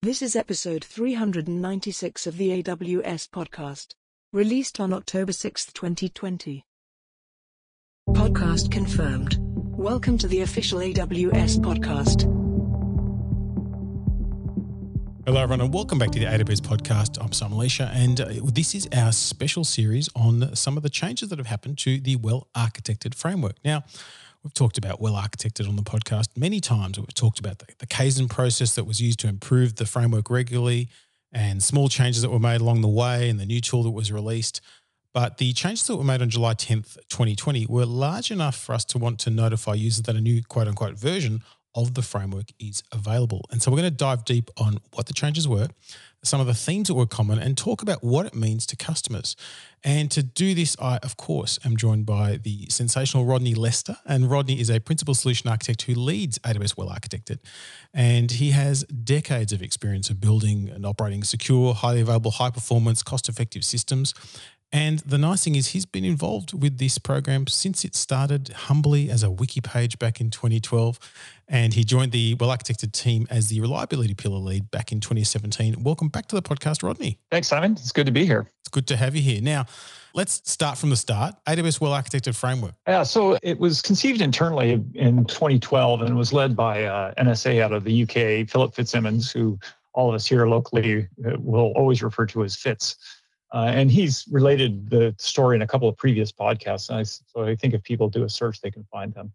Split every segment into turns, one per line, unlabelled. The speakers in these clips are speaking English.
This is episode 396 of the AWS podcast, released on October 6, 2020. Podcast confirmed. Welcome to the official AWS podcast.
Hello, everyone, and welcome back to the AWS podcast. I'm Simon Elisha, and uh, this is our special series on some of the changes that have happened to the well architected framework. Now, We've talked about well architected on the podcast many times. We've talked about the, the Kaizen process that was used to improve the framework regularly and small changes that were made along the way and the new tool that was released. But the changes that were made on July 10th, 2020 were large enough for us to want to notify users that a new quote unquote version of the framework is available. And so we're going to dive deep on what the changes were, some of the themes that were common, and talk about what it means to customers. And to do this, I, of course, am joined by the sensational Rodney Lester. And Rodney is a principal solution architect who leads AWS Well Architected. And he has decades of experience of building and operating secure, highly available, high performance, cost effective systems. And the nice thing is, he's been involved with this program since it started humbly as a wiki page back in 2012. And he joined the well architected team as the reliability pillar lead back in 2017. Welcome back to the podcast, Rodney.
Thanks, Simon. It's good to be here.
It's good to have you here. Now, let's start from the start AWS Well Architected Framework.
Yeah, so it was conceived internally in 2012 and was led by uh, NSA out of the UK, Philip Fitzsimons, who all of us here locally uh, will always refer to as Fitz. Uh, and he's related the story in a couple of previous podcasts. I, so I think if people do a search, they can find them.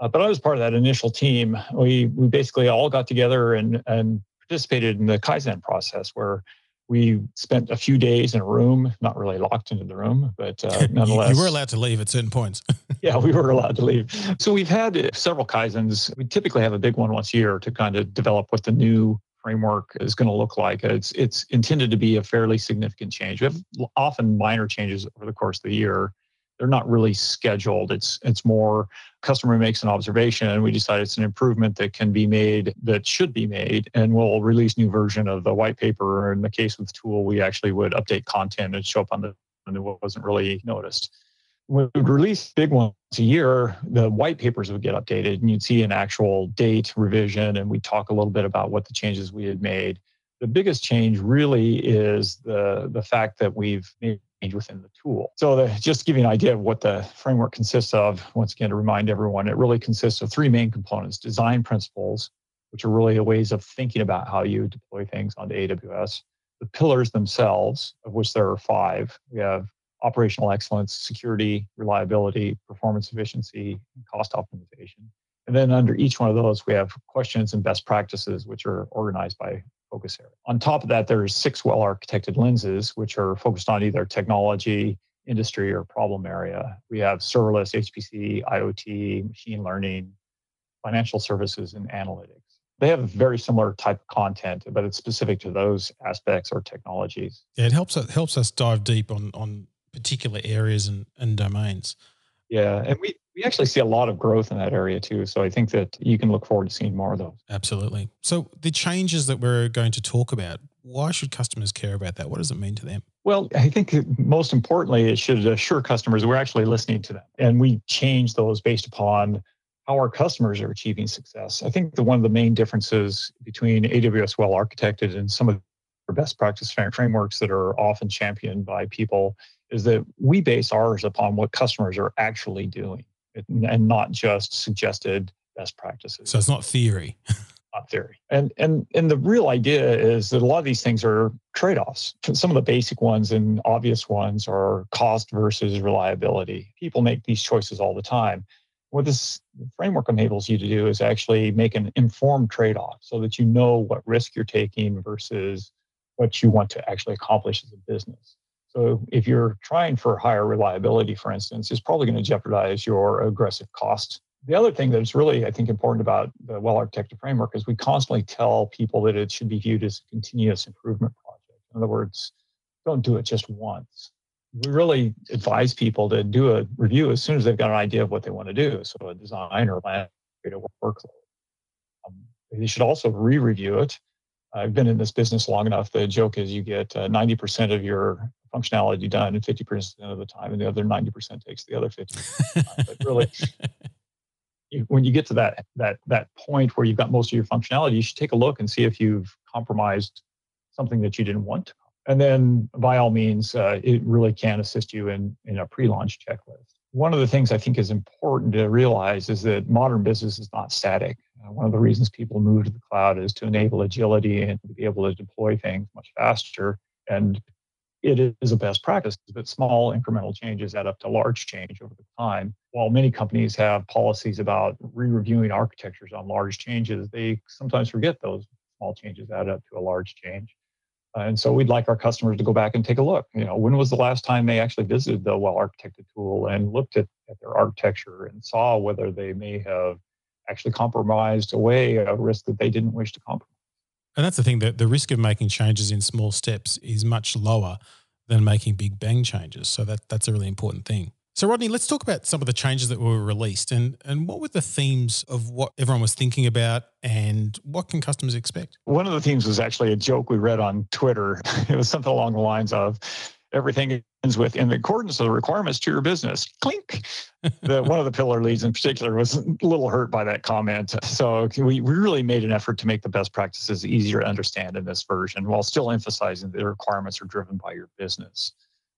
Uh, but I was part of that initial team. We we basically all got together and and participated in the Kaizen process, where we spent a few days in a room, not really locked into the room, but uh, nonetheless,
you were allowed to leave at certain points.
yeah, we were allowed to leave. So we've had several Kaizens. We typically have a big one once a year to kind of develop what the new framework is going to look like. It's it's intended to be a fairly significant change. We have often minor changes over the course of the year. They're not really scheduled. It's it's more customer makes an observation and we decide it's an improvement that can be made that should be made and we'll release new version of the white paper or in the case with tool we actually would update content and show up on the and it wasn't really noticed when we would release big ones a year, the white papers would get updated and you'd see an actual date revision and we'd talk a little bit about what the changes we had made. The biggest change really is the, the fact that we've made change within the tool. So the, just to give you an idea of what the framework consists of, once again, to remind everyone, it really consists of three main components, design principles, which are really ways of thinking about how you deploy things onto AWS, the pillars themselves, of which there are five. We have operational excellence, security, reliability, performance efficiency, and cost optimization. And then under each one of those, we have questions and best practices, which are organized by focus area. On top of that, there's six well architected lenses, which are focused on either technology, industry, or problem area. We have serverless, HPC, IoT, machine learning, financial services, and analytics. They have very similar type of content, but it's specific to those aspects or technologies.
Yeah, it helps it helps us dive deep on on particular areas and, and domains.
Yeah, and we we actually see a lot of growth in that area too. So I think that you can look forward to seeing more of those.
Absolutely. So the changes that we're going to talk about, why should customers care about that? What does it mean to them?
Well, I think most importantly, it should assure customers we're actually listening to them, and we change those based upon how our customers are achieving success. I think the one of the main differences between AWS well architected and some of best practice frameworks that are often championed by people is that we base ours upon what customers are actually doing and not just suggested best practices.
So it's not theory.
not theory. And and and the real idea is that a lot of these things are trade-offs. Some of the basic ones and obvious ones are cost versus reliability. People make these choices all the time. What this framework enables you to do is actually make an informed trade-off so that you know what risk you're taking versus what you want to actually accomplish as a business. So if you're trying for higher reliability, for instance, it's probably going to jeopardize your aggressive cost. The other thing that's really, I think, important about the well-architected framework is we constantly tell people that it should be viewed as a continuous improvement project. In other words, don't do it just once. We really advise people to do a review as soon as they've got an idea of what they want to do. So a design or plan a workload. Um, they should also re-review it I've been in this business long enough. The joke is you get uh, 90% of your functionality done in 50% of the time, and the other 90% takes the other 50%. but really, you, when you get to that that that point where you've got most of your functionality, you should take a look and see if you've compromised something that you didn't want. And then, by all means, uh, it really can assist you in, in a pre launch checklist. One of the things I think is important to realize is that modern business is not static. Uh, one of the reasons people move to the cloud is to enable agility and to be able to deploy things much faster. And it is a best practice that small incremental changes add up to large change over the time. While many companies have policies about re-reviewing architectures on large changes, they sometimes forget those small changes add up to a large change. Uh, and so we'd like our customers to go back and take a look. You know, when was the last time they actually visited the well-architected tool and looked at, at their architecture and saw whether they may have actually compromised away a risk that they didn't wish to compromise?
And that's the thing that the risk of making changes in small steps is much lower than making big bang changes. So that that's a really important thing. So Rodney, let's talk about some of the changes that were released and and what were the themes of what everyone was thinking about and what can customers expect?
One of the themes was actually a joke we read on Twitter. It was something along the lines of everything ends with in accordance with the requirements to your business. Clink. the, one of the pillar leads in particular was a little hurt by that comment. So we, we really made an effort to make the best practices easier to understand in this version while still emphasizing that the requirements are driven by your business.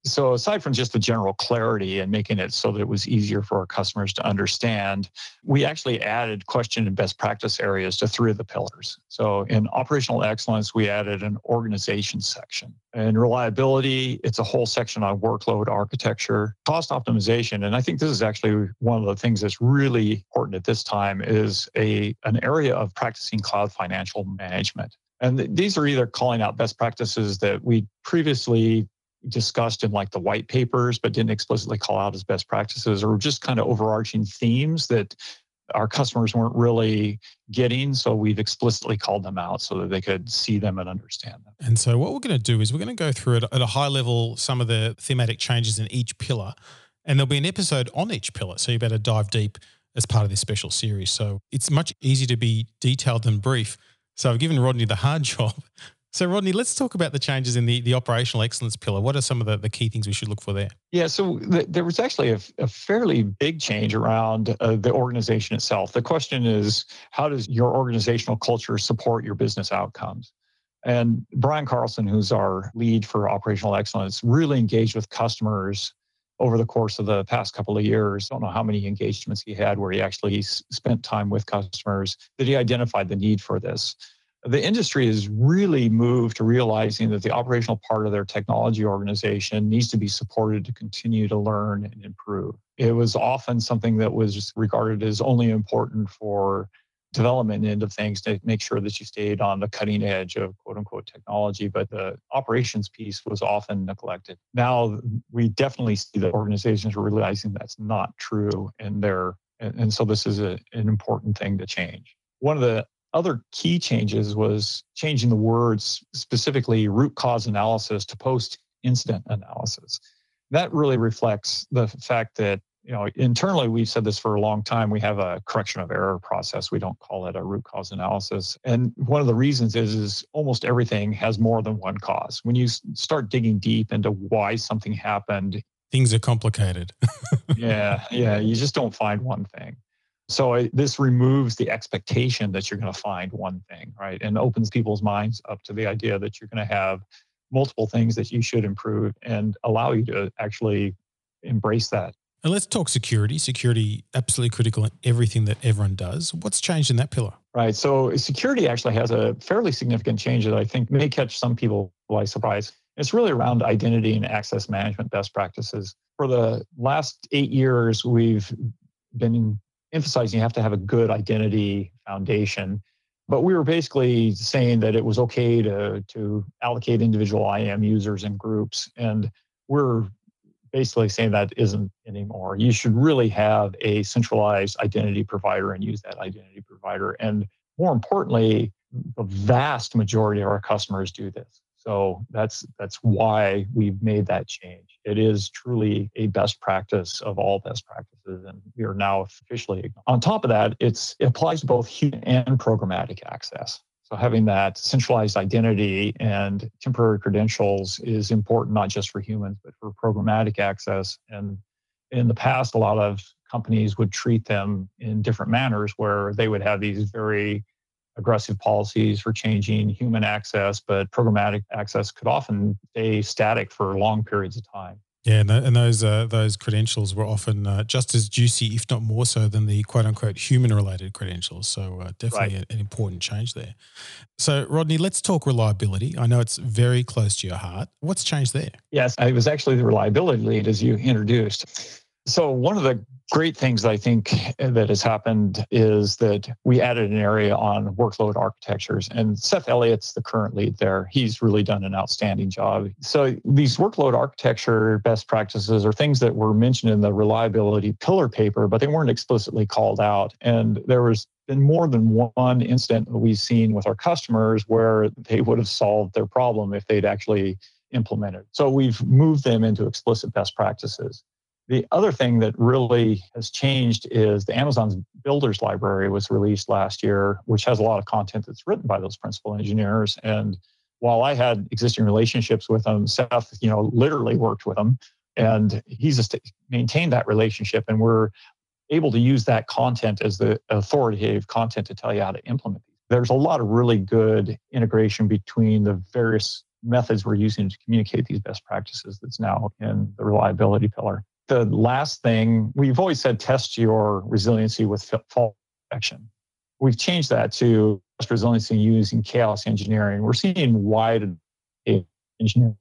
So aside from just the general clarity and making it so that it was easier for our customers to understand, we actually added question and best practice areas to three of the pillars. So in operational excellence, we added an organization section. In reliability, it's a whole section on workload architecture, cost optimization, and I think this is actually one of the things that's really important at this time is a an area of practicing cloud financial management. And these are either calling out best practices that we previously discussed in like the white papers, but didn't explicitly call out as best practices, or just kind of overarching themes that our customers weren't really getting. So we've explicitly called them out so that they could see them and understand them.
And so what we're going to do is we're going to go through at a high level some of the thematic changes in each pillar. And there'll be an episode on each pillar. So you better dive deep as part of this special series. So it's much easier to be detailed than brief. So I've given Rodney the hard job so, Rodney, let's talk about the changes in the, the operational excellence pillar. What are some of the, the key things we should look for there?
Yeah, so the, there was actually a, fairly big change around uh, the organization itself. The question is how does your organizational culture support your business outcomes? And Brian Carlson, who's our lead for operational excellence, really engaged with customers over the course of the past couple of years. I don't know how many engagements he had where he actually spent time with customers that he identified the need for this the industry has really moved to realizing that the operational part of their technology organization needs to be supported to continue to learn and improve. It was often something that was regarded as only important for development end of things to make sure that you stayed on the cutting edge of quote unquote technology, but the operations piece was often neglected. Now we definitely see that organizations are realizing that's not true and they're and, so this is a, an important thing to change. One of the other key changes was changing the words, specifically root cause analysis to post incident analysis. That really reflects the fact that you know internally we've said this for a long time we have a correction of error process. We don't call it a root cause analysis. And one of the reasons is is almost everything has more than one cause. When you start digging deep into why something happened
things are complicated.
Yeah yeah you just don't find one thing so I, this removes the expectation that you're going to find one thing, right? And opens people's minds up to the idea that you're going to have multiple things that you should improve and allow you to actually embrace that.
And let's talk security. Security absolutely critical in everything that everyone does. What's changed in that pillar?
Right. So security actually has a fairly significant change that I think may catch some people by surprise. It's really around identity and access management best practices. For the last eight years, we've been emphasizing you have to have a good identity foundation. But we were basically saying that it was okay to, to allocate individual IAM users and groups. And we're basically saying that isn't anymore. You should really have a centralized identity provider and use that identity provider. And more importantly, the vast majority of our customers do this. So that's that's why we've made that change. It is truly a best practice of all best practices, and we are now officially on top of that. It's it applies to both human and programmatic access. So having that centralized identity and temporary credentials is important not just for humans but for programmatic access. And in the past, a lot of companies would treat them in different manners, where they would have these very aggressive policies for changing human access, but programmatic access could often stay static for long periods of time.
Yeah, and, and those uh, those credentials were often uh, just as juicy, if not more so, than the quote unquote human related credentials. So uh, definitely right. an important change there. So Rodney, let's talk reliability. I know it's very close to your heart. What's changed there?
Yes, it was actually the reliability lead as you introduced. So one of the great things I think that has happened is that we added an area on workload architectures, and Seth Eliot's the current lead there. He's really done an outstanding job. So these workload architecture best practices are things that were mentioned in the reliability pillar paper, but they weren't explicitly called out. And there was been more than one incident that we've seen with our customers where they would have solved their problem if they'd actually implemented. So we've moved them into explicit best practices. The other thing that really has changed is the Amazon's Builders Library was released last year, which has a lot of content that's written by those principal engineers. And while I had existing relationships with them, Seth, you know, literally worked with them, and he's just maintained that relationship. And we're able to use that content as the authoritative content to tell you how to implement. There's a lot of really good integration between the various methods we're using to communicate these best practices that's now in the reliability pillar the last thing we've always said test your resiliency with fault detection. We've changed that to test resiliency using chaos engineering. We're seeing wide engineering,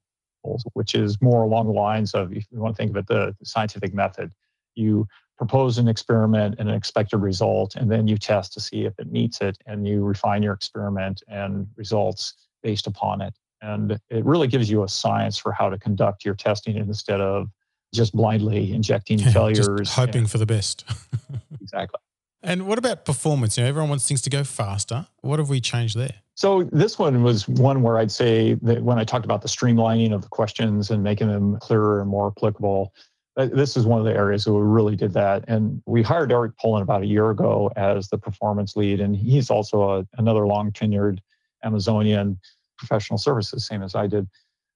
which is more along the lines of, if you want to think of it, the scientific method. You propose an experiment and an expected result, and then you test to see if it meets it, and you refine your experiment and results based upon it. And it really gives you a science for how to conduct your testing instead of just blindly injecting yeah, failures.
hoping and, for the best.
exactly.
And what about performance? You know, everyone wants things to go faster. What have we changed there?
So this one was one where I'd say that when I talked about the streamlining of the questions and making them clearer and more applicable, uh, this is one of the areas where we really did that. And we hired Eric Pullen about a year ago as the performance lead, and he's also a, another long tenured Amazonian professional services, same as I did.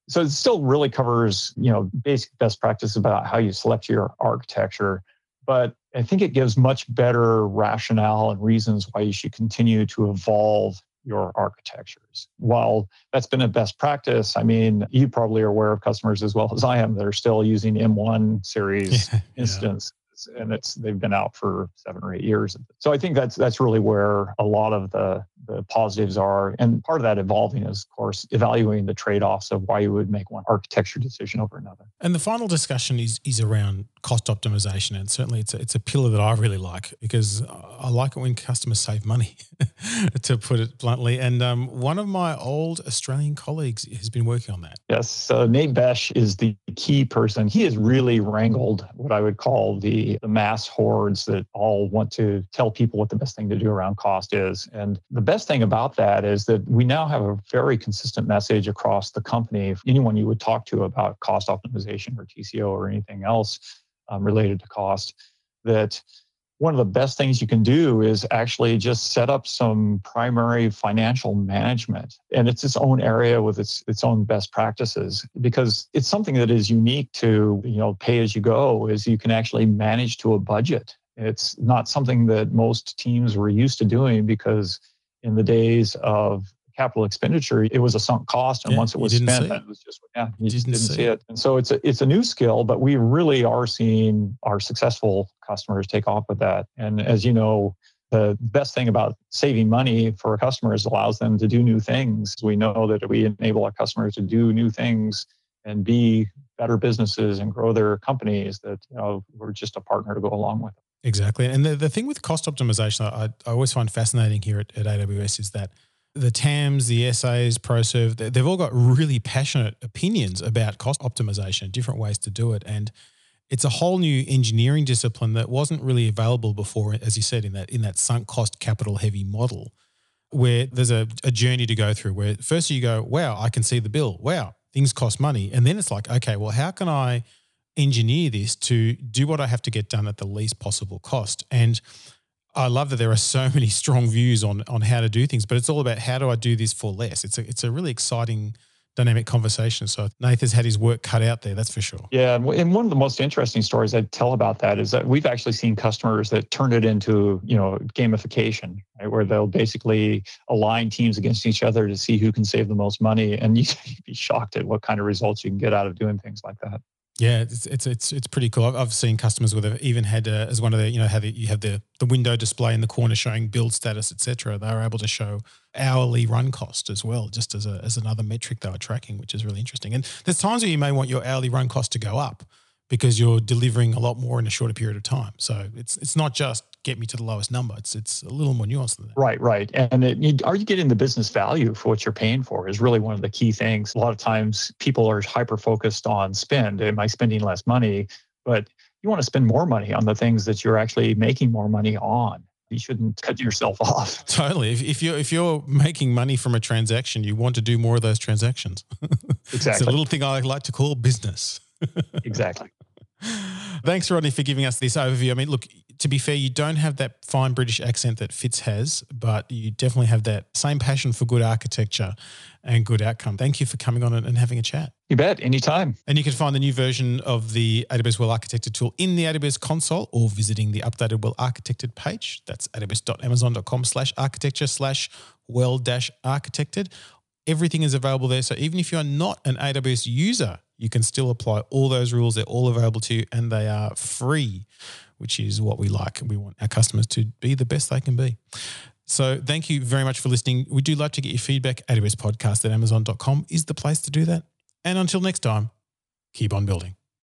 So it still really covers, you know, basic best practice about how you select your architecture. But I think it gives much better rationale and reasons why you should continue to evolve your architectures. While that's been a best practice, I mean, you probably are aware of customers as well as I am that are still using M1 series yeah, instance and it's they've been out for seven or eight years. So I think that's that's really where a lot of the the positives are, and part of that evolving is, of course, evaluating the trade offs of why you would make one architecture decision over another.
And the final discussion is is around cost optimization, and certainly it's a, it's a pillar that I really like because I like it when customers save money, to put it bluntly. And um, one of my old Australian colleagues has been working on that.
Yes, so Nate Besh is the key person. He has really wrangled what I would call the the mass hordes that all want to tell people what the best thing to do around cost is. And the best thing about that is that we now have a very consistent message across the company. If anyone you would talk to about cost optimization or TCO or anything else um, related to cost, that one of the best things you can do is actually just set up some primary financial management and it's its own area with its its own best practices because it's something that is unique to you know pay as you go is you can actually manage to a budget it's not something that most teams were used to doing because in the days of capital expenditure, it was a sunk cost, and yeah, once it was spent, it. it. was just yeah, you, you just didn't, see it. it. And so it's a it's a new skill, but we really are seeing our successful customers take off with that. And as you know, the best thing about saving money for customers allows them to do new things. We know that we enable our customers to do new things and be better businesses and grow their companies. That you know we're just a partner to go along with.
Exactly. And the, the thing with cost optimization, I, I always find fascinating here at, at AWS is that the TAMs, the SAs, ProServe, they've all got really passionate opinions about cost optimization, different ways to do it. And it's a whole new engineering discipline that wasn't really available before, as you said, in that in that sunk cost capital heavy model, where there's a, a journey to go through where first you go, wow, I can see the bill. Wow, things cost money. And then it's like, okay, well, how can I engineer this to do what I have to get done at the least possible cost? And I love that there are so many strong views on on how to do things, but it's all about how do I do this for less. It's a it's a really exciting dynamic conversation. So Nathan's had his work cut out there, that's for sure.
Yeah, and one of the most interesting stories I tell about that is that we've actually seen customers that turn it into you know gamification, right, where they'll basically align teams against each other to see who can save the most money, and you'd be shocked at what kind of results you can get out of doing things like that.
Yeah, it's it's it's, it's pretty cool. I've, I've seen customers with even had as one of the you know how the, you have the the window display in the corner showing build status, etc. They were able to show hourly run cost as well, just as a as another metric they were tracking, which is really interesting. And there's times where you may want your hourly run cost to go up because you're delivering a lot more in a shorter period of time. So it's it's not just get me to the lowest number. It's it's a little more nuanced than that.
Right, right. And it, you, are you getting the business value for what you're paying for? Is really one of the key things. A lot of times people are hyper focused on spend. Am I spending less money? But you want to spend more money on the things that you're actually making more money on. You shouldn't cut yourself off.
Totally. If, if you're if you're making money from a transaction, you want to do more of those transactions.
Exactly.
it's a little thing I like to call business.
exactly.
Thanks, Rodney, for giving us this overview. I mean, look, to be fair, you don't have that fine British accent that Fitz has, but you definitely have that same passion for good architecture and good outcome. Thank you for coming on and having a chat.
You bet, anytime.
And you can find the new version of the AWS Well Architected tool in the AWS console or visiting the updated Well Architected page. That's aws.amazon.com slash architecture slash well dash architected. Everything is available there. So even if you're not an AWS user, you can still apply all those rules. They're all available to you and they are free which is what we like. We want our customers to be the best they can be. So thank you very much for listening. We do love to get your feedback. AWS podcast at amazon.com is the place to do that. And until next time, keep on building.